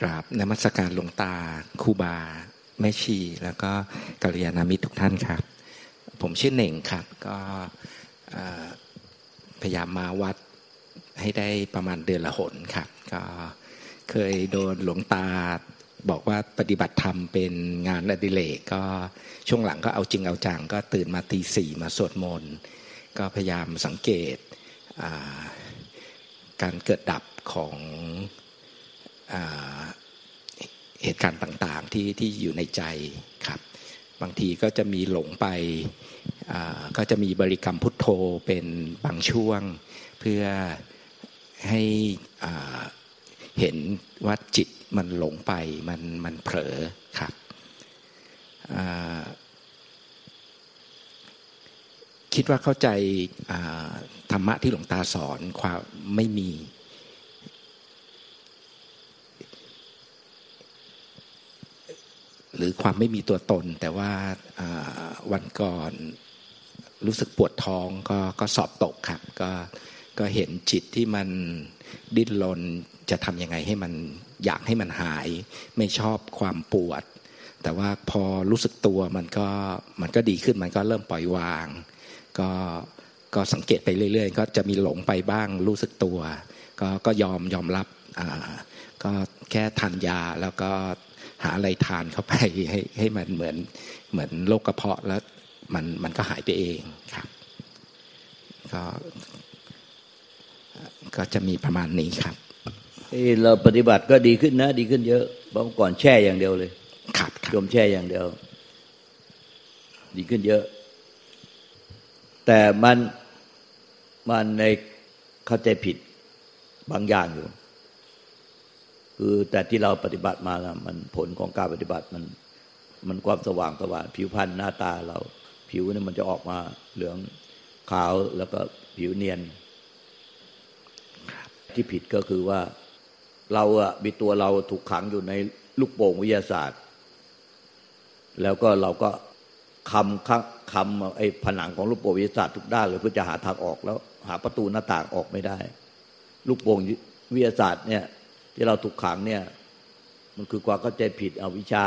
กราบนมัสการหลวงตาครูบา แม่ชี แล้วก็กัลยาณมิตรทุกท่านครับ ผมชื่อเหน่งครับ ก็พยายามมาวัดให้ได้ประมาณเดือนละหนครับ ก็เคยโดนหลวงตาบอกว่าปฏิบัติธรรมเป็นงานอดิเรกก็ช่วงหลังก็เอาจริงเอาจังก็ตื่นมาตีสี่มาสวดมนต์ก็พยายามสังเกตการเกิดดับของ เหตุการณ์ต่างๆที่ที่อยู่ในใจครับ บางทีก็จะมีหลงไปก็จะมีบริกรรมพุทโธเป็นบางช่วง เพื่อให้เห็นว่าจิตมันหลงไปมันมันเผลอครับคิดว่าเข้าใจธรรมะที่หลวงตาสอนความไม่มี หรือความไม่มีตัวตน แต่ว่าวันก่อนรู้สึกปวดท้องก็ก็สอบตกครับ ก็ก็เห็นจิตที่มันดิ้นรนจะทำยังไงให้มันอยากให้มันหาย ไม่ชอบความปวด แต่ว่าพอรู้สึกตัวมันก็มันก็ดีขึ้นมันก็เริ่มปล่อยวาง ก็ก็สังเกตไปเรื่อย ๆ ก็จะมีหลงไปบ้างรู้สึกตัว ก็ก็ยอมยอมรับก็แค่ทานยาแล้วก็ หาอะไรทานเข้าไปให้ให้มันเหมือนเหมือนโรคกระเพาะแล้วมันมันก็หายไปเองครับก็ก็จะมีประมาณนี้ครับเราปฏิบัติก็ดีขึ้นนะ ดีขึ้นเยอะเมื่อก่อนแช่อย่างเดียวเลยครับจมแช่อย่างเดียว ดีขึ้นเยอะ แต่มันมันในเข้าใจผิดบางอย่างอยู่ คือแต่ที่เราปฏิบัติมาแล้วมันผลของการปฏิบัติมัน มันความสว่างสว่างผิวพรรณหน้าตาเรา ผิวเนี่ยมันจะออกมาเหลืองขาวแล้วก็ผิวเนียน ที่ผิดก็คือว่าเราอะมีตัวเราถูกขังอยู่ในลูกโป่งวิทยาศาสตร์ แล้วก็เราก็คำคำไอ้ผนังของลูกโป่งวิทยาศาสตร์ทุกด้านเลยเพื่อจะหาทางออกแล้ว หาประตูหน้าต่างออกไม่ได้ ลูกโป่งวิทยาศาสตร์เนี่ย ที่เราถูกขังเนี่ย มันคือความเข้าใจผิดเอาวิชา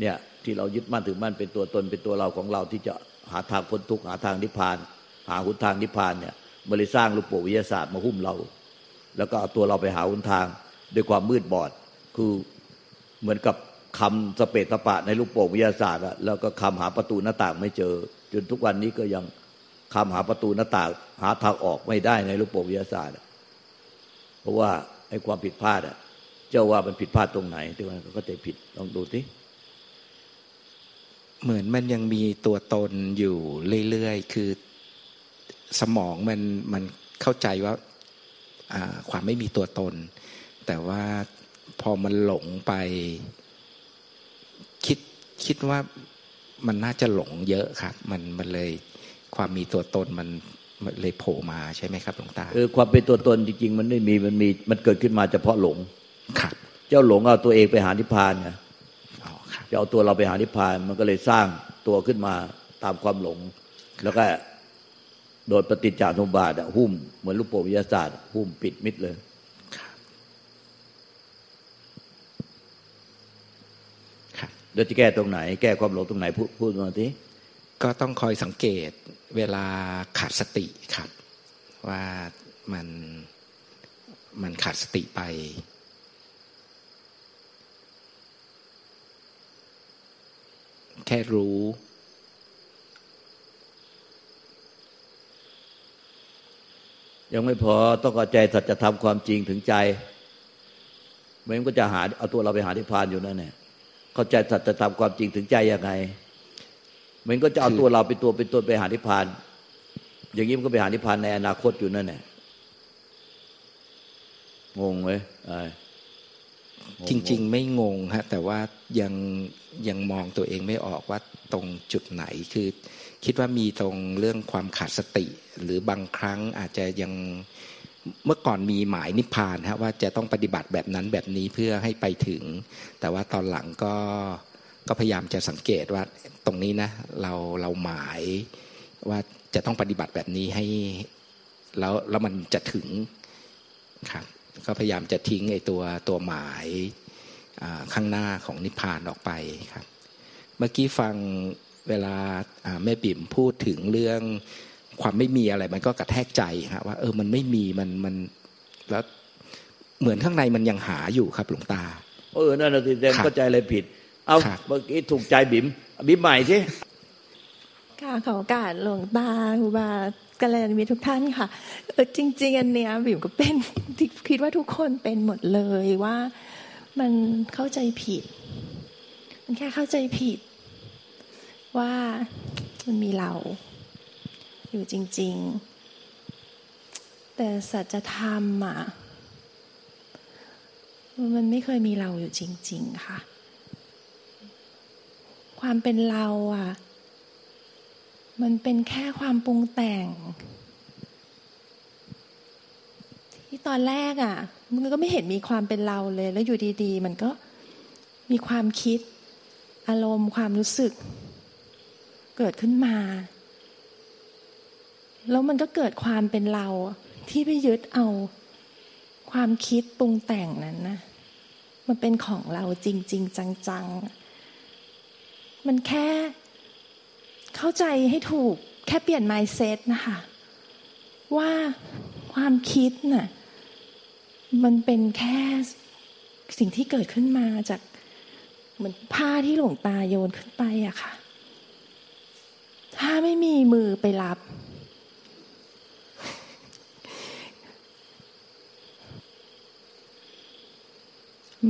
เนี่ยที่เรายึดมั่นถือมั่นเป็นตัวตนเป็นตัวเราของเราที่จะหาทางพ้นทุกข์หาทางนิพพาน หาหุนทางนิพพานเนี่ยบริสร้างลูกโป่งวิทยาศาสตร์มาหุ้มเรา แล้วก็เอาตัวเราไปหาหุนทางด้วยความมืดบอด คือเหมือนกับคำสเปตปะในลูกโป่งวิทยาศาสตร์อะแล้วก็คำหาประตูหน้าต่างไม่เจอ จนทุกวันนี้ก็ยังคำหาประตูหน้าต่าง หาทางออกไม่ได้ในลูกโป่งวิทยาศาสตร์เพราะว่า ไอ้ความผิดพลาดอะเจ้าว่ามันผิดพลาดตรงไหนที่มันก็จะผิดลองดูสิเหมือนมันยังมีตัวตนอยู่เรื่อยๆ คือสมองมันมันเข้าใจว่าความไม่มีตัวตน แต่ว่าพอมันหลงไป คิดคิดว่ามันน่าจะหลงเยอะครับ มันมันเลยความมีตัวตนมัน เลยโผล่มาใช่ไหมครับหลวงตาเออความเป็นตัวตนจริง ๆ มันไม่มีมันมีมันเกิดขึ้นมาเฉพาะหลงครับ เจ้าหลงเอาตัวเองไปหานิพพานไงจะเอาตัวเราไปหานิพพาน มันก็เลยสร้างตัวขึ้นมาตามความหลง แล้วก็โดยปฏิจจานุบาทหุ้มเหมือนลูกโป่งวิทยาศาสตร์ หุ้มปิดมิดเลยเราจะแก้ตรงไหน แก้ความหลงตรงไหนพูดพูดมาที ก็ต้องคอยสังเกตเวลาขาดสติครับ ว่ามันมันขาดสติไป แค่รู้ ยังไม่พอต้องเข้าใจสัจธรรมความจริงถึงใจไม่งั้นก็จะหาเอาตัวเราไปหาที่พานอยู่นั่นแหละเข้าใจสัจธรรมความจริงถึงใจยังไง มันก็จะเอาตัวเราเป็นตัวเป็นตนไปหานิพพาน อย่างนี้มันก็ไปหานิพพานในอนาคตอยู่นั่นแหละงงไหมจริง ๆ ไม่งงฮะแต่ว่ายังยังมองตัวเองไม่ออกว่าตรงจุดไหนคือ คิดว่ามีตรงเรื่องความขาดสติ หรือบางครั้งอาจจะยังเมื่อก่อนมีหมายนิพพานฮะว่าจะต้องปฏิบัติแบบนั้นแบบนี้เพื่อให้ไปถึง แต่ว่าตอนหลังก็ ก็พยายามจะสังเกตว่าตรงนี้นะเราเราหมายว่าจะต้องปฏิบัติแบบนี้ให้แล้วแล้วมันจะถึงครับก็พยายามจะทิ้งไอ้ตัวตัวหมายข้างหน้าของนิพพานออกไปครับ เมื่อกี้ฟังเวลาแม่บิ่มพูดถึงเรื่องความไม่มีอะไรมันก็กระแทกใจครับว่าเออมันไม่มีมันมันแล้วเหมือนข้างในมันยังหาอยู่ครับหลวงตา เออนั่นน่ะสิแดงเข้าใจอะไรผิด เอาเมื่อกี้ถูกใจบิ่มบิ่มใหม่สิค่ะขอโอกาสหลวงตาครูบากัลยาณมิตรทุกท่านค่ะเออจริง ๆ อันเนี้ยบิ่มก็เป็นคิดว่าทุกคนเป็นหมดเลยว่ามันเข้าใจผิด มันแค่เข้าใจผิด ว่ามันมีเรา อยู่จริง ๆ แต่สัจธรรมอะมันไม่เคยมีเราอยู่จริง ๆ ค่ะ ความเป็นเราอะ มันเป็นแค่ความปรุงแต่ง ที่ตอนแรกอะ มันก็ไม่เห็นมีความเป็นเราเลย แล้วอยู่ดีๆ มันก็มีความคิด อารมณ์ความรู้สึก เกิดขึ้นมา แล้วมันก็เกิดความเป็นเราที่ไปยึดเอาความคิดปรุงแต่งนั้นนะมันเป็นของเราจริง ๆ จังๆ มันแค่ เข้าใจให้ถูกแค่เปลี่ยน mindset นะคะ ว่าความคิดน่ะมันเป็นแค่สิ่งที่เกิดขึ้นมาจากเหมือนผ้าที่หลวงตาโยนขึ้นไปอะค่ะ ถ้าไม่มีมือไปรับ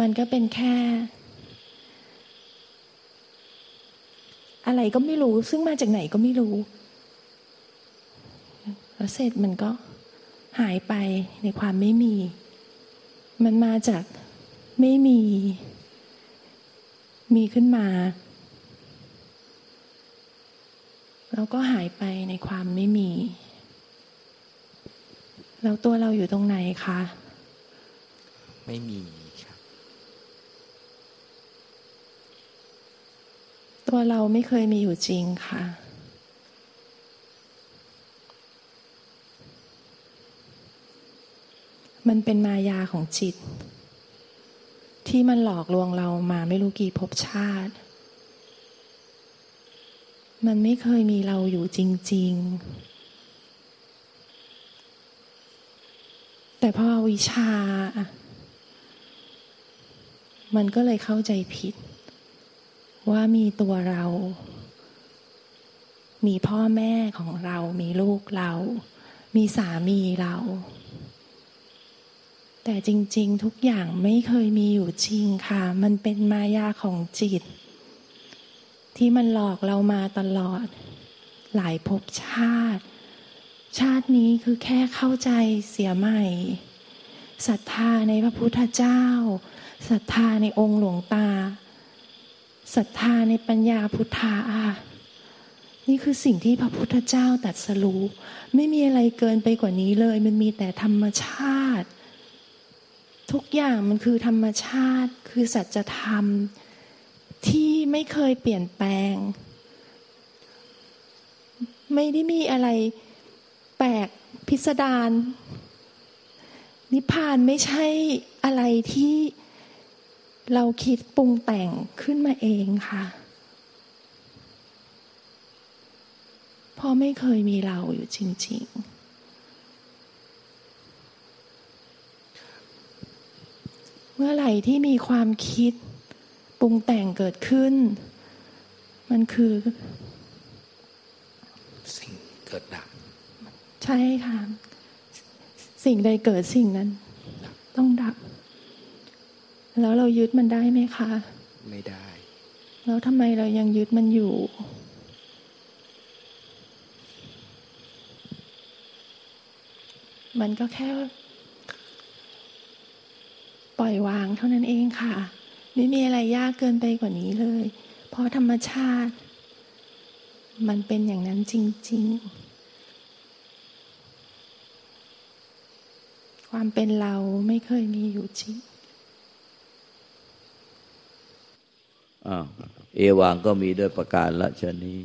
มันก็เป็นแค่ อะไรก็ไม่รู้ ซึ่งมาจากไหนก็ไม่รู้ แล้วเสร็จมันก็หายไปในความไม่มี มันมาจากไม่มี มีขึ้นมา แล้วก็หายไปในความไม่มี แล้วตัวเราอยู่ตรงไหนคะ ไม่มี ตัวเราไม่เคยมีอยู่จริงค่ะ มันเป็นมายาของจิต ที่มันหลอกลวงเรามาไม่รู้กี่ภพชาติ มันไม่เคยมีเราอยู่จริง ๆ แต่พอวิชา มันก็เลยเข้าใจผิด ว่ามีตัวเรา มีพ่อแม่ของเรา มีลูกเรา มีสามีเรา แต่จริง ๆ ทุกอย่างไม่เคยมีอยู่จริงค่ะ มันเป็นมายาของจิต ที่มันหลอกเรามาตลอด หลายภพชาติ ชาตินี้คือแค่เข้าใจเสียใหม่ศรัทธาในพระพุทธเจ้าศรัทธาในองค์หลวงตา ศรัทธาในปัญญาพุทธานี่คือสิ่งที่พระพุทธเจ้าตัดสรู้ไม่มีอะไรเกินไปกว่านี้เลย มันมีแต่ธรรมชาติ ทุกอย่างมันคือธรรมชาติ คือสัจธรรมที่ไม่เคยเปลี่ยนแปลง ไม่ได้มีอะไรแปลกพิสดารนิพพานไม่ใช่อะไรที่ เราคิดปรุงแต่งขึ้นมาเองค่ะเพราะไม่เคยมีเราอยู่จริง ๆ เมื่อไหร่ที่มีความคิดปรุงแต่งเกิดขึ้น มันคือ สิ่งเกิดดับ ใช่ค่ะ สิ่งใดเกิดสิ่งนั้น ต้องดับ แล้วเรายึดมันได้ไหมคะ ไม่ได้ แล้วทำไมเรายังยึดมันอยู่ มันก็แค่ ปล่อยวางเท่านั้นเองค่ะ ไม่มีอะไรยากเกินไปกว่านี้เลย เพราะธรรมชาติ มันเป็นอย่างนั้นจริง ๆความเป็นเราไม่เคยมีอยู่จริงอ้าว เอวังก็มีด้วยประการละชนี้